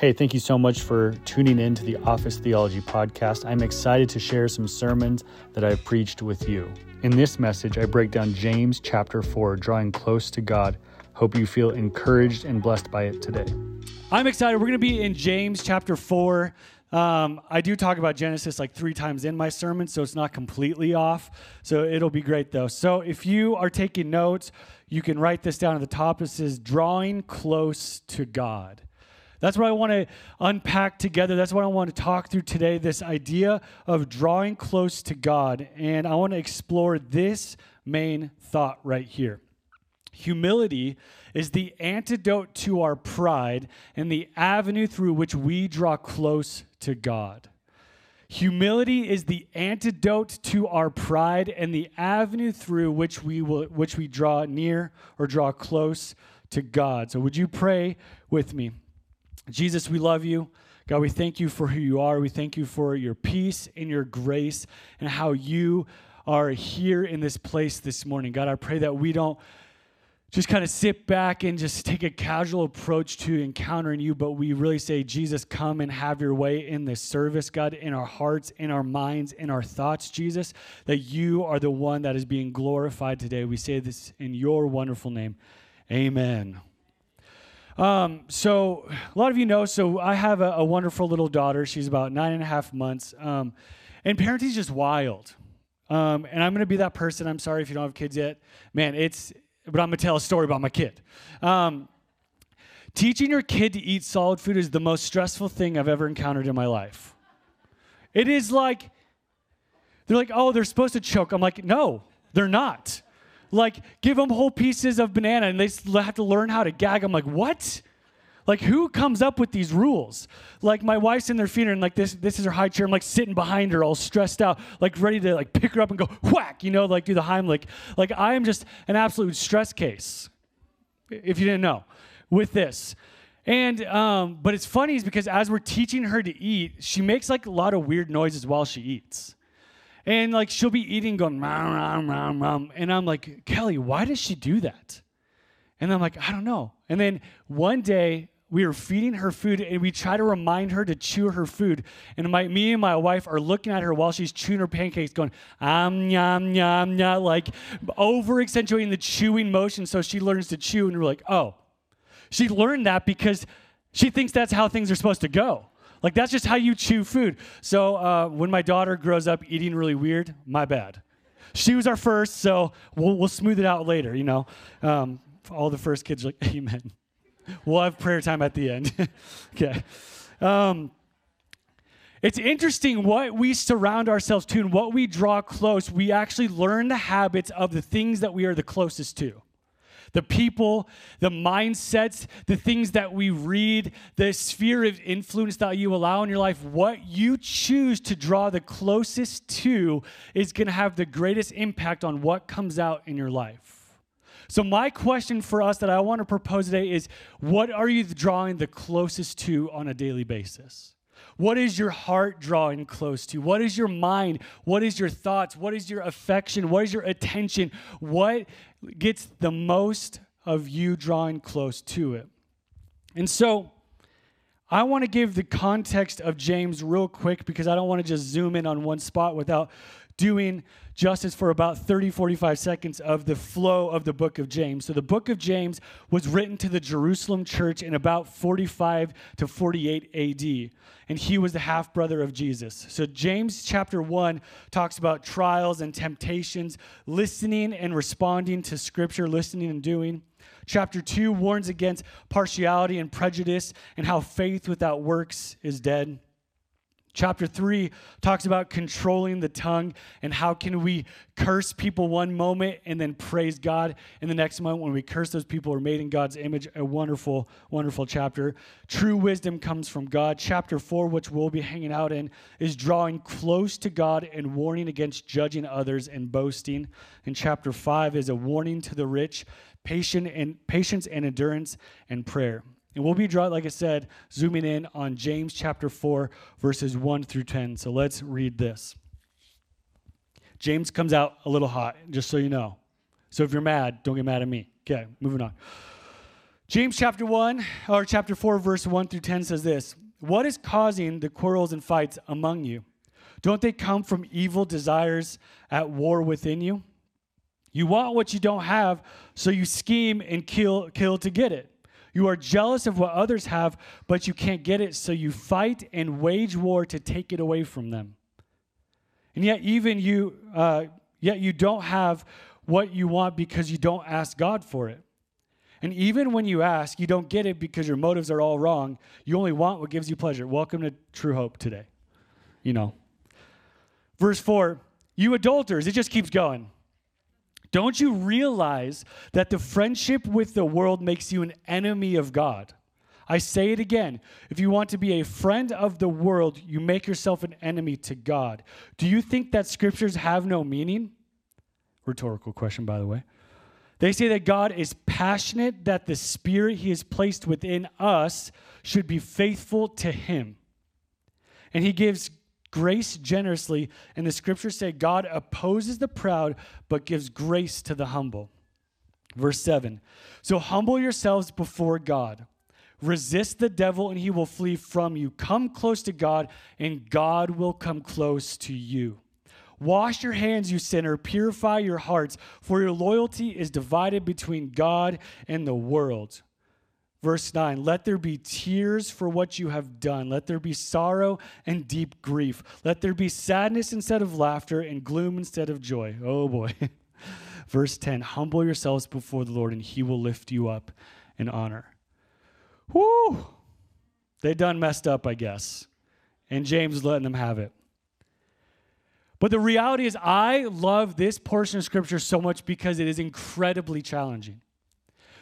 Hey, thank you so much for tuning in to the Office Theology Podcast. I'm excited to share some sermons that I've preached with you. In this message, I break down James chapter 4, drawing close to God. Hope you feel encouraged and blessed by it today. I'm excited. We're going to be in James chapter 4. Um, I do talk about Genesis like three times in my sermon, so it's not completely off. So it'll be great though. So if you are taking notes, you can write this down at the top. It says, drawing close to God. That's what I want to unpack together. That's what I want to talk through today this idea of drawing close to God. And I want to explore this main thought right here. Humility is the antidote to our pride and the avenue through which we draw close to God. Humility is the antidote to our pride and the avenue through which we will which we draw near or draw close to God. So would you pray with me? Jesus, we love you. God, we thank you for who you are. We thank you for your peace and your grace and how you are here in this place this morning. God, I pray that we don't just kind of sit back and just take a casual approach to encountering you, but we really say, Jesus, come and have your way in this service, God, in our hearts, in our minds, in our thoughts, Jesus, that you are the one that is being glorified today. We say this in your wonderful name. Amen. Um, so a lot of you know, so I have a, a, wonderful little daughter. She's about nine and a half months. Um, and parenting is just wild. Um, and I'm going to be that person. I'm sorry if you don't have kids yet. Man, it's, but I'm going to tell a story about my kid. Um, teaching your kid to eat solid food is the most stressful thing I've ever encountered in my life. It is like, they're like, oh, they're supposed to choke. I'm like, no, they're not. Like, give them whole pieces of banana and they have to learn how to gag. I'm like, what? Like, who comes up with these rules? Like, my wife's in their feet and like this, this is her high chair. I'm like sitting behind her, all stressed out, like ready to like pick her up and go whack, you know, like do the Heimlich. Like, I am just an absolute stress case. If you didn't know, with this. And um, but it's funny is because as we're teaching her to eat, she makes like a lot of weird noises while she eats. And like she'll be eating, going, rom, rom, rom, rom. And I'm like, Kelly, why does she do that? And I'm like, I don't know. And then one day we were feeding her food and we try to remind her to chew her food. And my, me and my wife are looking at her while she's chewing her pancakes, going, um, yum, yum, yum, like over accentuating the chewing motion so she learns to chew. And we're like, oh, she learned that because she thinks that's how things are supposed to go. Like that's just how you chew food. So uh, when my daughter grows up eating really weird, my bad. She was our first, so we'll, we'll smooth it out later. You know, um, all the first kids like, Amen. We'll have prayer time at the end. okay. Um, it's interesting what we surround ourselves to and what we draw close. We actually learn the habits of the things that we are the closest to the people, the mindsets, the things that we read, the sphere of influence that you allow in your life, what you choose to draw the closest to is going to have the greatest impact on what comes out in your life. So, my question for us that I want to propose today is what are you drawing the closest to on a daily basis? What is your heart drawing close to? What is your mind? What is your thoughts? What is your affection? What is your attention? What gets the most of you drawing close to it? And so, I want to give the context of James real quick because I don't want to just zoom in on one spot without doing justice for about 30, 45 seconds of the flow of the book of James. So, the book of James was written to the Jerusalem church in about 45 to 48 AD, and he was the half brother of Jesus. So, James chapter 1 talks about trials and temptations, listening and responding to scripture, listening and doing. Chapter 2 warns against partiality and prejudice and how faith without works is dead. Chapter 3 talks about controlling the tongue and how can we curse people one moment and then praise God in the next moment when we curse those people who are made in God's image. A wonderful, wonderful chapter. True wisdom comes from God. Chapter 4, which we'll be hanging out in, is drawing close to God and warning against judging others and boasting. And chapter 5 is a warning to the rich, patient and patience and endurance and prayer. And we'll be drawing, like I said, zooming in on James chapter 4, verses 1 through 10. So let's read this. James comes out a little hot, just so you know. So if you're mad, don't get mad at me. Okay, moving on. James chapter 1 or chapter 4 verse 1 through 10 says this, "What is causing the quarrels and fights among you? Don't they come from evil desires at war within you? You want what you don't have, so you scheme and kill kill to get it. You are jealous of what others have, but you can't get it, so you fight and wage war to take it away from them. And yet, even you, uh, yet you don't have what you want because you don't ask God for it. And even when you ask, you don't get it because your motives are all wrong. You only want what gives you pleasure. Welcome to True Hope today. You know. Verse 4 You adulterers, it just keeps going. Don't you realize that the friendship with the world makes you an enemy of God? I say it again. If you want to be a friend of the world, you make yourself an enemy to God. Do you think that scriptures have no meaning? Rhetorical question, by the way. They say that God is passionate, that the spirit he has placed within us should be faithful to him. And he gives grace generously. And the scriptures say God opposes the proud, but gives grace to the humble. Verse 7 So humble yourselves before God. Resist the devil, and he will flee from you. Come close to God, and God will come close to you. Wash your hands, you sinner. Purify your hearts, for your loyalty is divided between God and the world. Verse 9, let there be tears for what you have done. Let there be sorrow and deep grief. Let there be sadness instead of laughter and gloom instead of joy. Oh boy. Verse 10, humble yourselves before the Lord and he will lift you up in honor. Whoo! They done messed up, I guess. And James is letting them have it. But the reality is, I love this portion of scripture so much because it is incredibly challenging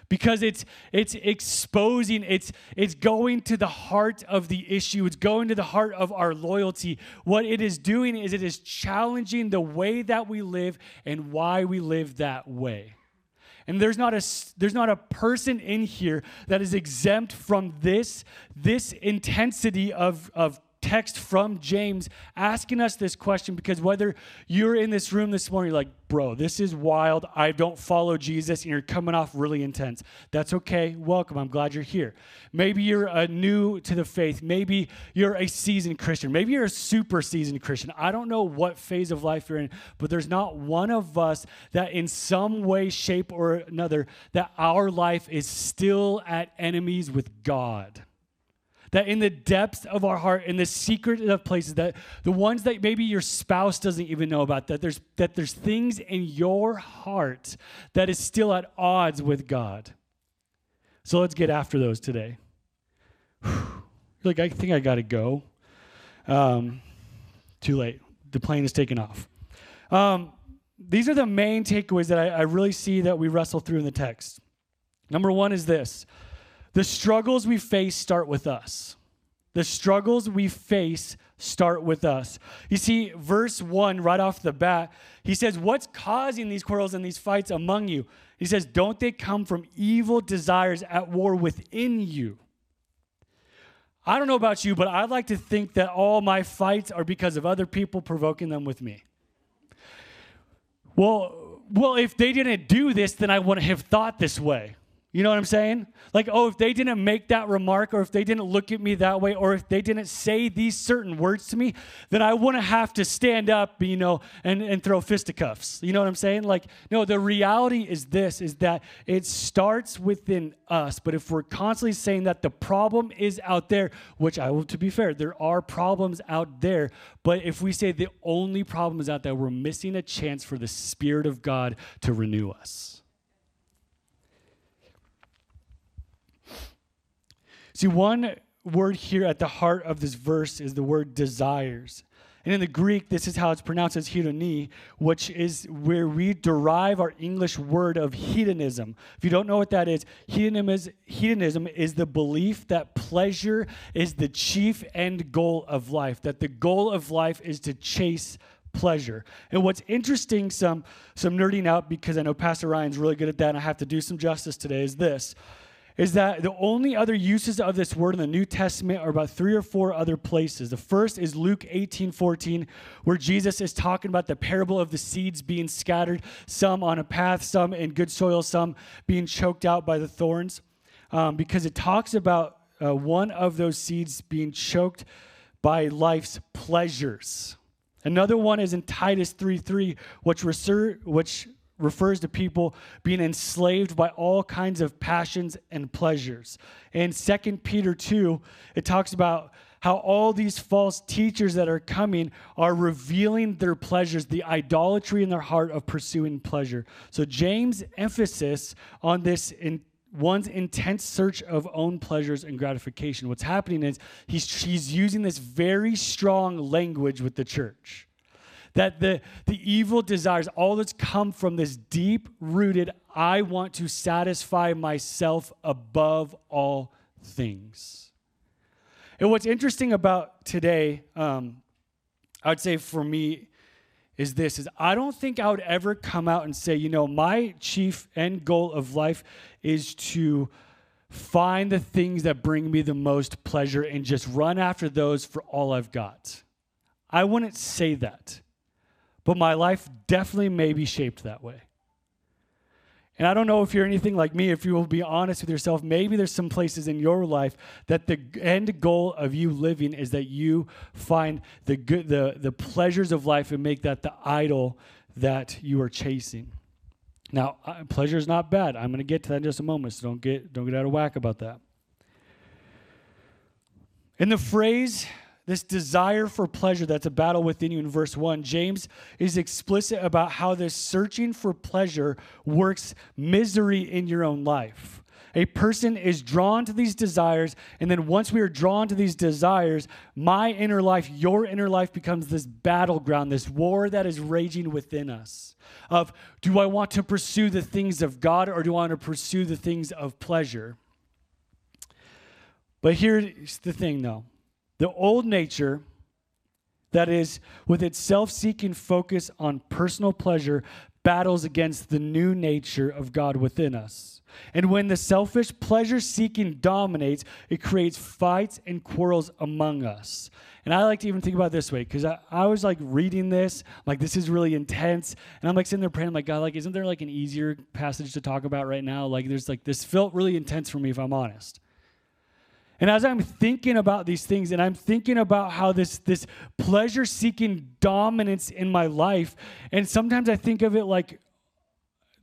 because it's it's exposing it's it's going to the heart of the issue. It's going to the heart of our loyalty. What it is doing is it is challenging the way that we live and why we live that way. And there's not a there's not a person in here that is exempt from this this intensity of of text from James asking us this question because whether you're in this room this morning, you're like, bro, this is wild. I don't follow Jesus, and you're coming off really intense. That's okay. Welcome. I'm glad you're here. Maybe you're uh, new to the faith. Maybe you're a seasoned Christian. Maybe you're a super seasoned Christian. I don't know what phase of life you're in, but there's not one of us that, in some way, shape, or another, that our life is still at enemies with God. That in the depths of our heart, in the secret of places, that the ones that maybe your spouse doesn't even know about, that there's that there's things in your heart that is still at odds with God. So let's get after those today. like I think I gotta go. Um, too late. The plane is taking off. Um, these are the main takeaways that I, I really see that we wrestle through in the text. Number one is this the struggles we face start with us. The struggles we face start with us. You see, verse 1, right off the bat, he says, What's causing these quarrels and these fights among you? He says, Don't they come from evil desires at war within you? I don't know about you, but I like to think that all my fights are because of other people provoking them with me. Well, well, if they didn't do this, then I wouldn't have thought this way. You know what I'm saying? Like, oh, if they didn't make that remark, or if they didn't look at me that way, or if they didn't say these certain words to me, then I wouldn't have to stand up, you know, and, and throw fisticuffs. You know what I'm saying? Like, no, the reality is this is that it starts within us. But if we're constantly saying that the problem is out there, which I will, to be fair, there are problems out there, but if we say the only problem is out there, we're missing a chance for the Spirit of God to renew us. See, one word here at the heart of this verse is the word desires. And in the Greek, this is how it's pronounced as hedoni, which is where we derive our English word of hedonism. If you don't know what that is, hedonism is, hedonism is the belief that pleasure is the chief end goal of life, that the goal of life is to chase pleasure. And what's interesting, some, some nerding out, because I know Pastor Ryan's really good at that, and I have to do some justice today, is this is that the only other uses of this word in the New Testament are about three or four other places. The first is Luke 18 14, where Jesus is talking about the parable of the seeds being scattered, some on a path, some in good soil, some being choked out by the thorns. um, because it talks about uh, one of those seeds being choked by life's pleasures. Another one is in Titus 3 3, which, reser- which refers to people being enslaved by all kinds of passions and pleasures. In 2 Peter 2, it talks about how all these false teachers that are coming are revealing their pleasures, the idolatry in their heart of pursuing pleasure. So James' emphasis on this in one's intense search of own pleasures and gratification. What's happening is he's, he's using this very strong language with the church. That the, the evil desires, all that's come from this deep rooted, I want to satisfy myself above all things. And what's interesting about today, um, I would say for me, is this is I don't think I would ever come out and say, you know, my chief end goal of life is to find the things that bring me the most pleasure and just run after those for all I've got. I wouldn't say that. But my life definitely may be shaped that way. And I don't know if you're anything like me, if you will be honest with yourself, maybe there's some places in your life that the end goal of you living is that you find the good the, the pleasures of life and make that the idol that you are chasing. Now, uh, pleasure is not bad. I'm going to get to that in just a moment, so don't get don't get out of whack about that. In the phrase this desire for pleasure that's a battle within you in verse 1, James is explicit about how this searching for pleasure works misery in your own life. A person is drawn to these desires, and then once we are drawn to these desires, my inner life, your inner life becomes this battleground, this war that is raging within us. Of do I want to pursue the things of God or do I want to pursue the things of pleasure? But here's the thing though the old nature, that is, with its self seeking focus on personal pleasure, battles against the new nature of God within us. And when the selfish pleasure seeking dominates, it creates fights and quarrels among us. And I like to even think about this way because I, I was like reading this, like this is really intense. And I'm like sitting there praying, I'm like, God, like, isn't there like an easier passage to talk about right now? Like, there's like this felt really intense for me, if I'm honest. And as I'm thinking about these things and I'm thinking about how this, this pleasure seeking dominance in my life, and sometimes I think of it like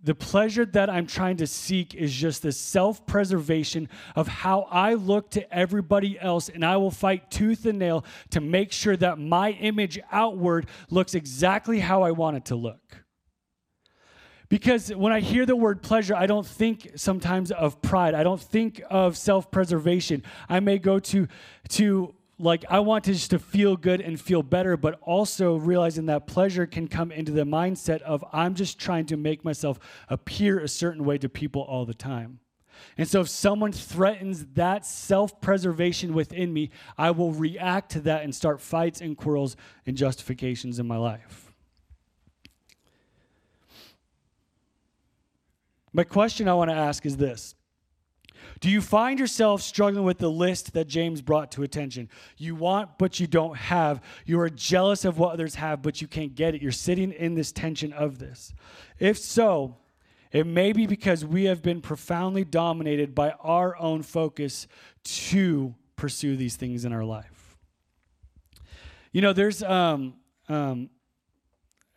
the pleasure that I'm trying to seek is just the self preservation of how I look to everybody else, and I will fight tooth and nail to make sure that my image outward looks exactly how I want it to look. Because when I hear the word pleasure, I don't think sometimes of pride. I don't think of self-preservation. I may go to to like I want to just to feel good and feel better, but also realizing that pleasure can come into the mindset of I'm just trying to make myself appear a certain way to people all the time. And so if someone threatens that self-preservation within me, I will react to that and start fights and quarrels and justifications in my life. My question I want to ask is this Do you find yourself struggling with the list that James brought to attention? You want, but you don't have. You are jealous of what others have, but you can't get it. You're sitting in this tension of this. If so, it may be because we have been profoundly dominated by our own focus to pursue these things in our life. You know, there's um, um,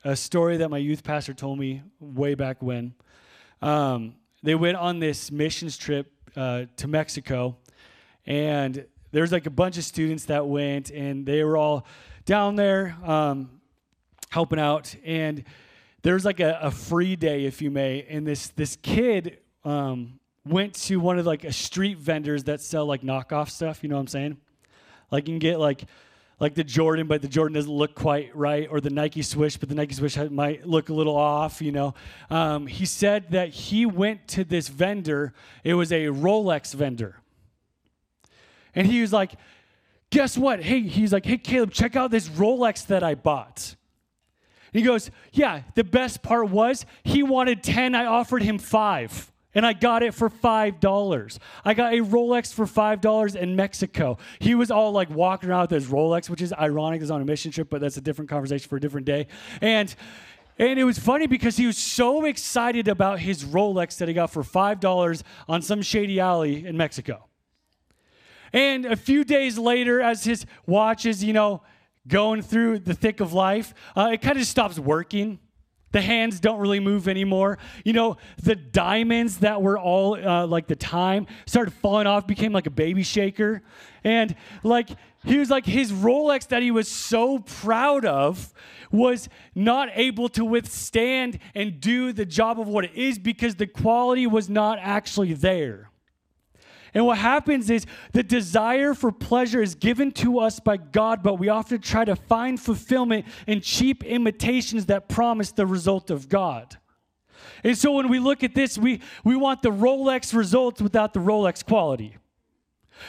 a story that my youth pastor told me way back when. Um, they went on this missions trip uh, to Mexico, and there's like a bunch of students that went, and they were all down there um, helping out. And there's like a, a, free day, if you may, and this this kid um, went to one of like a street vendors that sell like knockoff stuff. You know what I'm saying? Like you can get like like the Jordan, but the Jordan doesn't look quite right, or the Nike Swish, but the Nike Swish might look a little off, you know. Um, he said that he went to this vendor, it was a Rolex vendor. And he was like, Guess what? Hey, he's like, Hey, Caleb, check out this Rolex that I bought. And he goes, Yeah, the best part was he wanted 10, I offered him five and I got it for $5. I got a Rolex for $5 in Mexico. He was all like walking around with his Rolex, which is ironic. He's on a mission trip, but that's a different conversation for a different day. And And it was funny because he was so excited about his Rolex that he got for $5 on some shady alley in Mexico. And a few days later, as his watch is, you know, going through the thick of life, uh, it kind of stops working. The hands don't really move anymore. You know, the diamonds that were all uh, like the time started falling off, became like a baby shaker. And like, he was like, his Rolex that he was so proud of was not able to withstand and do the job of what it is because the quality was not actually there. And what happens is the desire for pleasure is given to us by God, but we often try to find fulfillment in cheap imitations that promise the result of God. And so when we look at this, we, we want the Rolex results without the Rolex quality.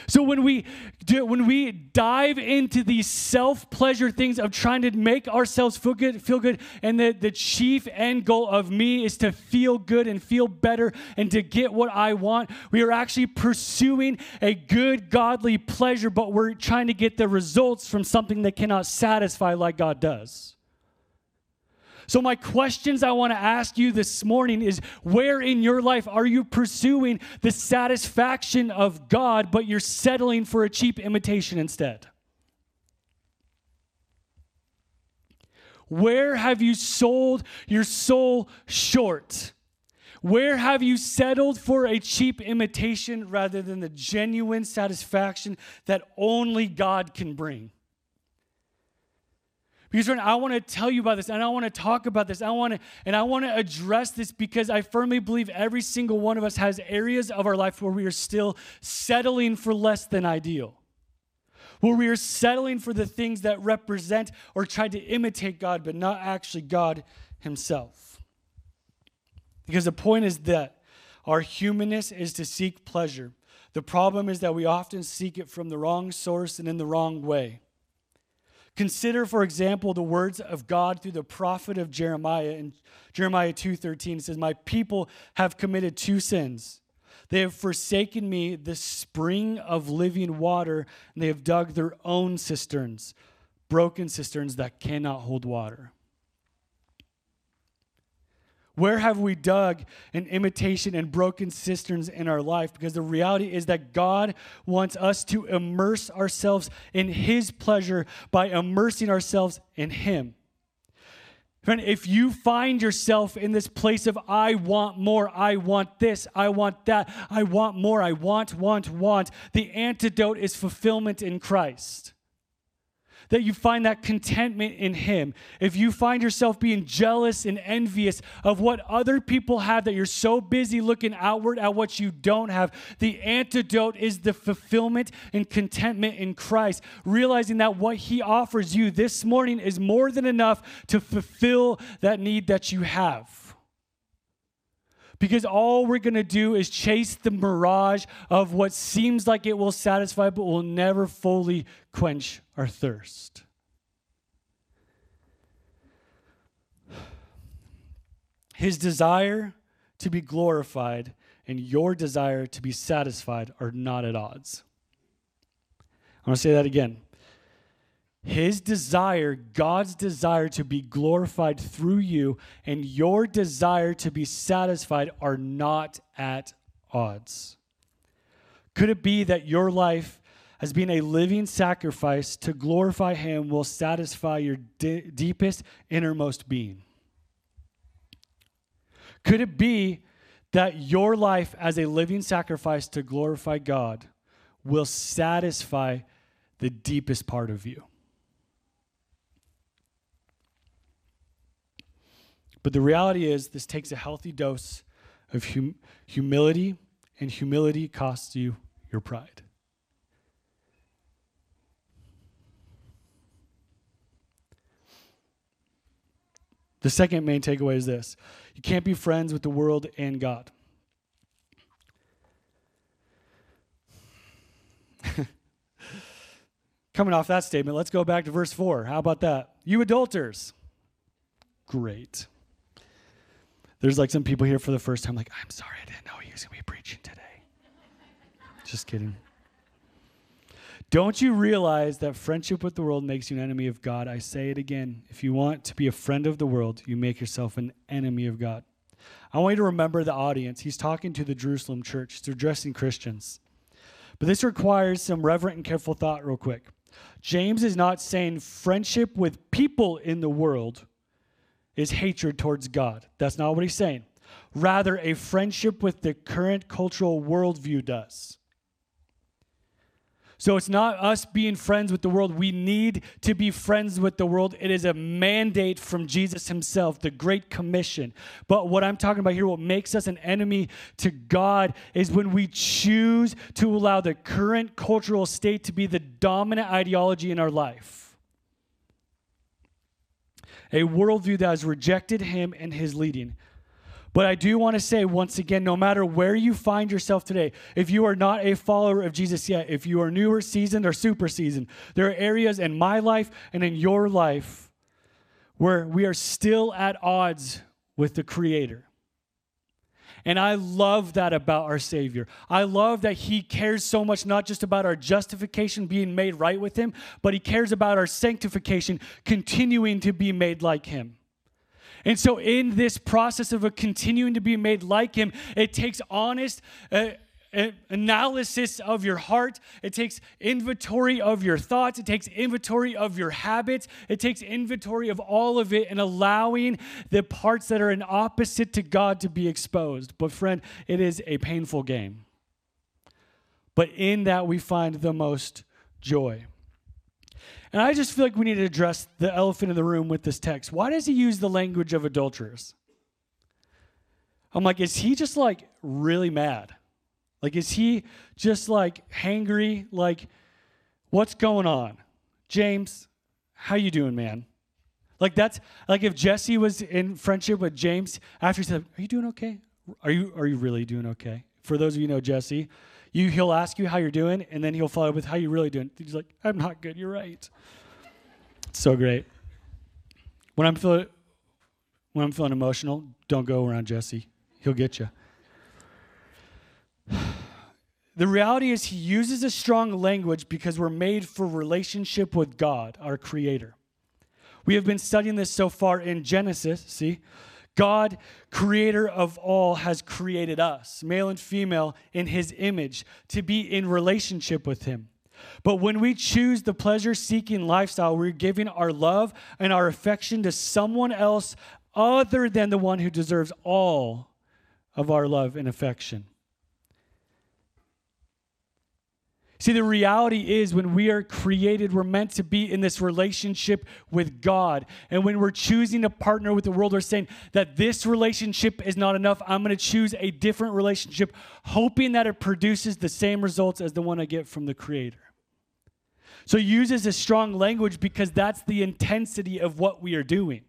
So when we do, when we dive into these self-pleasure things of trying to make ourselves feel good, feel good, and the, the chief end goal of me is to feel good and feel better and to get what I want, we are actually pursuing a good godly pleasure, but we're trying to get the results from something that cannot satisfy like God does. So, my questions I want to ask you this morning is where in your life are you pursuing the satisfaction of God, but you're settling for a cheap imitation instead? Where have you sold your soul short? Where have you settled for a cheap imitation rather than the genuine satisfaction that only God can bring? Because friend, I want to tell you about this and I want to talk about this. I want to and I want to address this because I firmly believe every single one of us has areas of our life where we are still settling for less than ideal. Where we are settling for the things that represent or try to imitate God, but not actually God Himself. Because the point is that our humanness is to seek pleasure. The problem is that we often seek it from the wrong source and in the wrong way. Consider, for example, the words of God through the prophet of Jeremiah. In Jeremiah 2:13 it says, "My people have committed two sins. They have forsaken me, the spring of living water, and they have dug their own cisterns, broken cisterns that cannot hold water." Where have we dug an imitation and broken cisterns in our life? Because the reality is that God wants us to immerse ourselves in His pleasure by immersing ourselves in Him. Friend, if you find yourself in this place of, I want more, I want this, I want that, I want more, I want, want, want, the antidote is fulfillment in Christ that you find that contentment in Him. If you find yourself being jealous and envious of what other people have, that you're so busy looking outward at what you don't have, the antidote is the fulfillment and contentment in Christ. Realizing that what He offers you this morning is more than enough to fulfill that need that you have. Because all we're going to do is chase the mirage of what seems like it will satisfy, but will never fully quench our thirst. His desire to be glorified and your desire to be satisfied are not at odds. I'm going to say that again. His desire, God's desire to be glorified through you, and your desire to be satisfied are not at odds. Could it be that your life, as being a living sacrifice to glorify Him, will satisfy your de- deepest, innermost being? Could it be that your life as a living sacrifice to glorify God will satisfy the deepest part of you? But the reality is, this takes a healthy dose of hum- humility, and humility costs you your pride. The second main takeaway is this you can't be friends with the world and God. Coming off that statement, let's go back to verse 4. How about that? You adulterers. Great. There's like some people here for the first time, like, I'm sorry, I didn't know he was going to be preaching today. Just kidding. Don't you realize that friendship with the world makes you an enemy of God? I say it again. If you want to be a friend of the world, you make yourself an enemy of God. I want you to remember the audience. He's talking to the Jerusalem church, he's addressing Christians. But this requires some reverent and careful thought, real quick. James is not saying friendship with people in the world is hatred towards God. That's not what he's saying. Rather, a friendship with the current cultural worldview does. So it's not us being friends with the world. We need to be friends with the world. It is a mandate from Jesus himself, the Great Commission. But what I'm talking about here, what makes us an enemy to God, is when we choose to allow the current cultural state to be the dominant ideology in our life. A worldview that has rejected him and his leading. But I do want to say once again no matter where you find yourself today, if you are not a follower of Jesus yet, if you are newer, seasoned, or super seasoned, there are areas in my life and in your life where we are still at odds with the Creator. And I love that about our Savior. I love that He cares so much, not just about our justification being made right with Him, but He cares about our sanctification continuing to be made like Him. And so, in this process of a continuing to be made like Him, it takes honest. Uh, analysis of your heart. It takes inventory of your thoughts. It takes inventory of your habits. It takes inventory of all of it and allowing the parts that are in opposite to God to be exposed. But, friend, it is a painful game. But in that, we find the most joy. And I just feel like we need to address the elephant in the room with this text. Why does he use the language of adulterers? I'm like, is he just like really mad? Like, is he just like hangry? Like, what's going on? James, how you doing, man? Like that's like if Jesse was in friendship with James after he said, "Are you doing okay? Are you are you really doing okay?" For those of you know Jesse, you, he'll ask you how you're doing, and then he'll follow up with how you really doing. He's like, I'm not good. You're right. It's so great. When I'm feeling when I'm feeling emotional, don't go around Jesse. He'll get you. The reality is, he uses a strong language because we're made for relationship with God, our Creator. We have been studying this so far in Genesis, see? God, creator of all, has created us, male and female, in his image to be in relationship with him. But when we choose the pleasure seeking lifestyle, we're giving our love and our affection to someone else other than the one who deserves all of our love and affection. See, the reality is when we are created, we're meant to be in this relationship with God. And when we're choosing to partner with the world, we're saying that this relationship is not enough. I'm going to choose a different relationship, hoping that it produces the same results as the one I get from the Creator. So he uses a strong language because that's the intensity of what we are doing.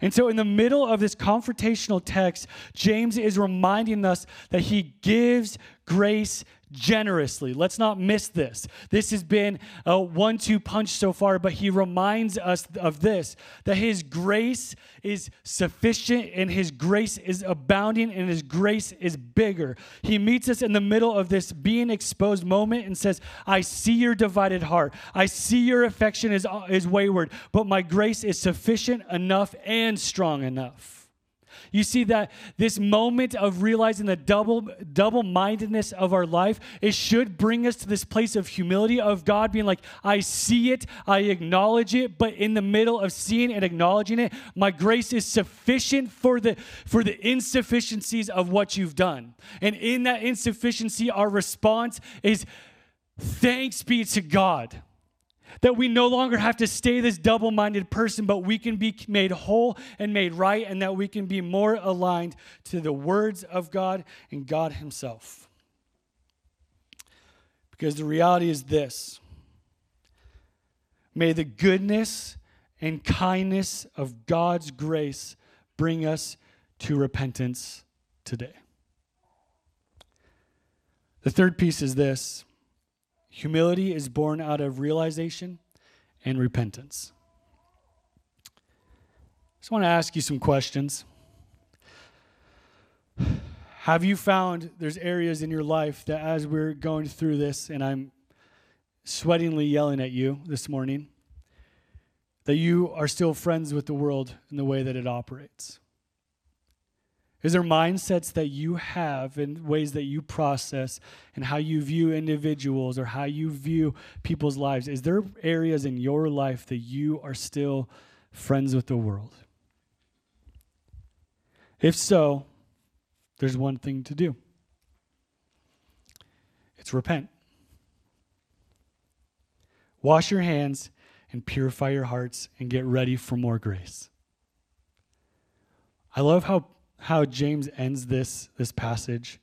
And so, in the middle of this confrontational text, James is reminding us that he gives grace generously. Let's not miss this. This has been a one two punch so far, but he reminds us of this that his grace is sufficient and his grace is abounding and his grace is bigger. He meets us in the middle of this being exposed moment and says, I see your divided heart. I see your affection is, is wayward, but my grace is sufficient enough and strong enough. You see that this moment of realizing the double double mindedness of our life, it should bring us to this place of humility of God being like, I see it, I acknowledge it, but in the middle of seeing and acknowledging it, my grace is sufficient for the for the insufficiencies of what you've done. And in that insufficiency, our response is thanks be to God that we no longer have to stay this double minded person, but we can be made whole and made right, and that we can be more aligned to the words of God and God Himself. Because the reality is this may the goodness and kindness of God's grace bring us to repentance today. The third piece is this Humility is born out of realization and repentance. I just want to ask you some questions. Have you found there's areas in your life that as we're going through this, and I'm sweatingly yelling at you this morning that you are still friends with the world in the way that it operates? Is there mindsets that you have and ways that you process and how you view individuals or how you view people's lives? Is there areas in your life that you are still friends with the world? If so, there's one thing to do it's repent. Wash your hands and purify your hearts and get ready for more grace. I love how how James ends this this passage.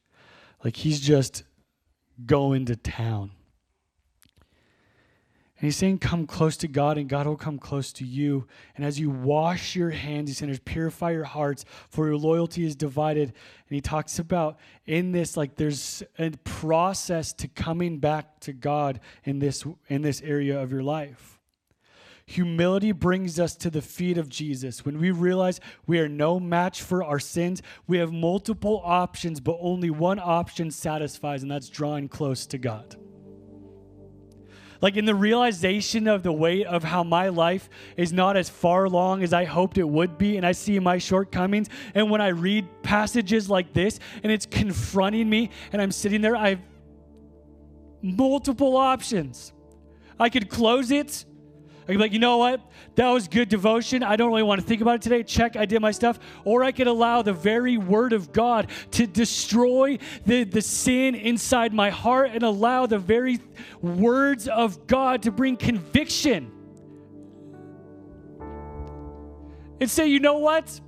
Like he's just going to town. And he's saying, Come close to God, and God will come close to you. And as you wash your hands, he says, Purify your hearts, for your loyalty is divided. And he talks about in this, like there's a process to coming back to God in this in this area of your life. Humility brings us to the feet of Jesus. When we realize we are no match for our sins, we have multiple options, but only one option satisfies, and that's drawing close to God. Like in the realization of the weight of how my life is not as far along as I hoped it would be, and I see my shortcomings. And when I read passages like this and it's confronting me, and I'm sitting there, I have multiple options. I could close it I could be like, you know what? That was good devotion. I don't really want to think about it today. Check, I did my stuff. Or I could allow the very word of God to destroy the, the sin inside my heart and allow the very words of God to bring conviction. And say, you know what?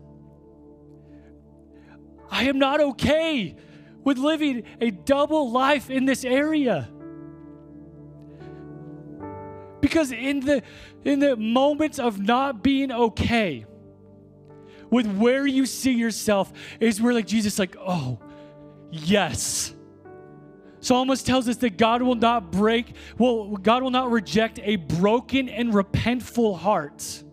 I am not okay with living a double life in this area. Because in the in the moments of not being okay with where you see yourself is where like Jesus like, "Oh, yes." Psalmist tells us that God will not break, well, God will not reject a broken and repentful heart.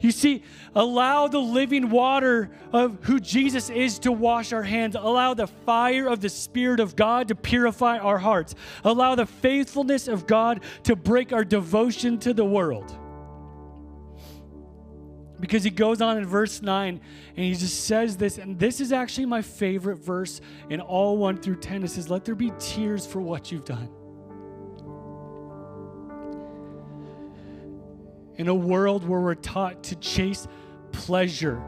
You see, allow the living water of who Jesus is to wash our hands. Allow the fire of the Spirit of God to purify our hearts. Allow the faithfulness of God to break our devotion to the world. Because he goes on in verse 9 and he just says this, and this is actually my favorite verse in all 1 through 10. It says, Let there be tears for what you've done. In a world where we're taught to chase pleasure.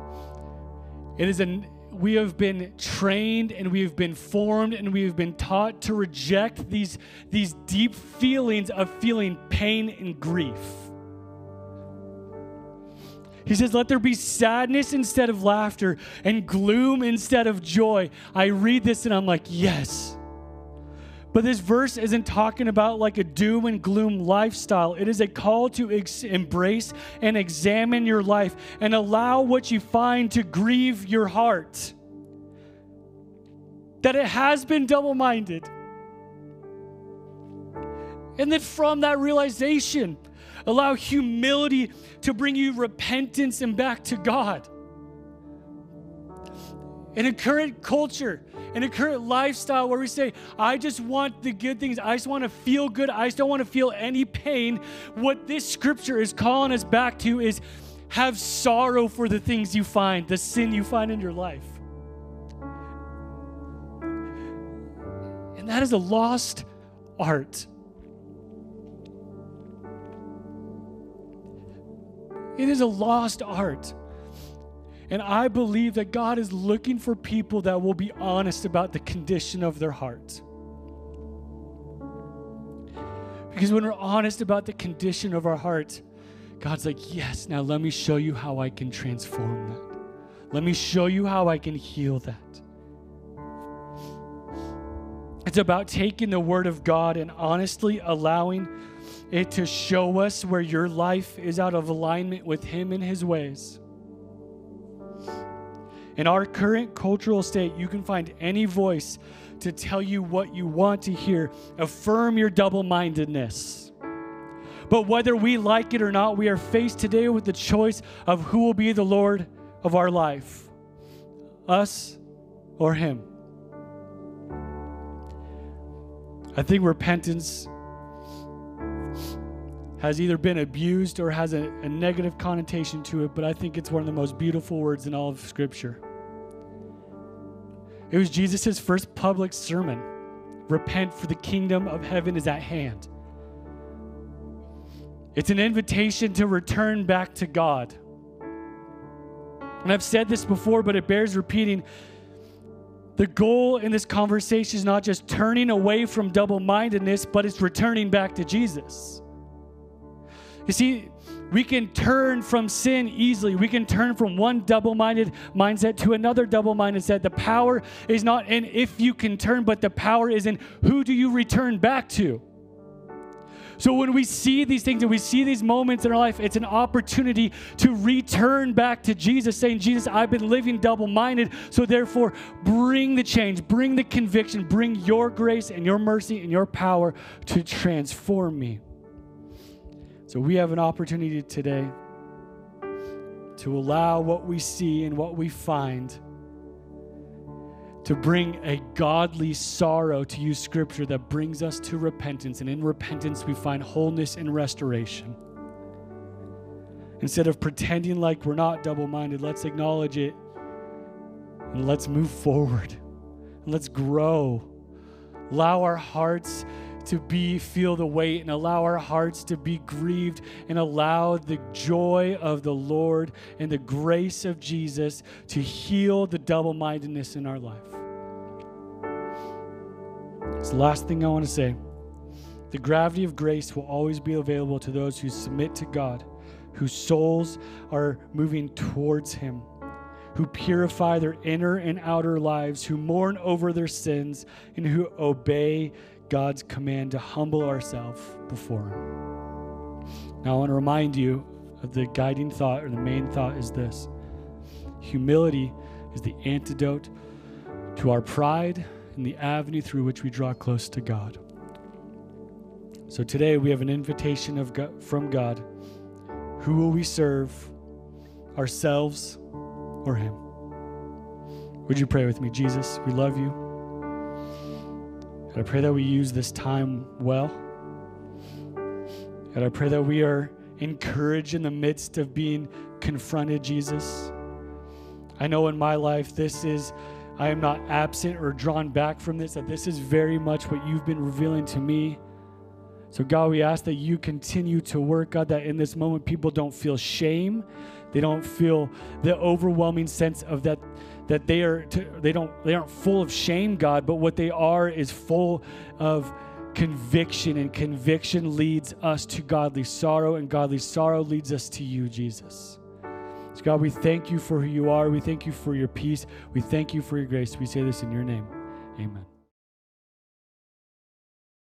It is an we have been trained and we have been formed and we have been taught to reject these, these deep feelings of feeling pain and grief. He says, Let there be sadness instead of laughter and gloom instead of joy. I read this and I'm like, Yes. But this verse isn't talking about like a doom and gloom lifestyle. It is a call to ex- embrace and examine your life and allow what you find to grieve your heart. That it has been double minded. And then from that realization, allow humility to bring you repentance and back to God. In a current culture, in a current lifestyle where we say, I just want the good things, I just want to feel good, I just don't want to feel any pain, what this scripture is calling us back to is have sorrow for the things you find, the sin you find in your life. And that is a lost art. It is a lost art. And I believe that God is looking for people that will be honest about the condition of their heart. Because when we're honest about the condition of our heart, God's like, yes, now let me show you how I can transform that. Let me show you how I can heal that. It's about taking the Word of God and honestly allowing it to show us where your life is out of alignment with Him and His ways. In our current cultural state, you can find any voice to tell you what you want to hear. Affirm your double mindedness. But whether we like it or not, we are faced today with the choice of who will be the Lord of our life us or Him. I think repentance has either been abused or has a, a negative connotation to it, but I think it's one of the most beautiful words in all of Scripture. It was Jesus' first public sermon Repent, for the kingdom of heaven is at hand. It's an invitation to return back to God. And I've said this before, but it bears repeating. The goal in this conversation is not just turning away from double mindedness, but it's returning back to Jesus. You see, we can turn from sin easily. We can turn from one double minded mindset to another double minded set. The power is not in if you can turn, but the power is in who do you return back to. So when we see these things and we see these moments in our life, it's an opportunity to return back to Jesus, saying, Jesus, I've been living double minded. So therefore, bring the change, bring the conviction, bring your grace and your mercy and your power to transform me. So we have an opportunity today to allow what we see and what we find to bring a godly sorrow to use scripture that brings us to repentance. And in repentance, we find wholeness and restoration. Instead of pretending like we're not double minded, let's acknowledge it and let's move forward and let's grow. Allow our hearts to be feel the weight and allow our hearts to be grieved and allow the joy of the Lord and the grace of Jesus to heal the double-mindedness in our life. It's the last thing I want to say. The gravity of grace will always be available to those who submit to God, whose souls are moving towards Him, who purify their inner and outer lives, who mourn over their sins, and who obey God's command to humble ourselves before Him. Now, I want to remind you of the guiding thought, or the main thought is this humility is the antidote to our pride and the avenue through which we draw close to God. So today we have an invitation of God, from God. Who will we serve? Ourselves or Him? Would you pray with me? Jesus, we love you. I pray that we use this time well. And I pray that we are encouraged in the midst of being confronted, Jesus. I know in my life, this is, I am not absent or drawn back from this, that this is very much what you've been revealing to me. So, God, we ask that you continue to work, God, that in this moment people don't feel shame. They don't feel the overwhelming sense of that that they are to, they don't they aren't full of shame god but what they are is full of conviction and conviction leads us to godly sorrow and godly sorrow leads us to you jesus. So god we thank you for who you are. We thank you for your peace. We thank you for your grace. We say this in your name. Amen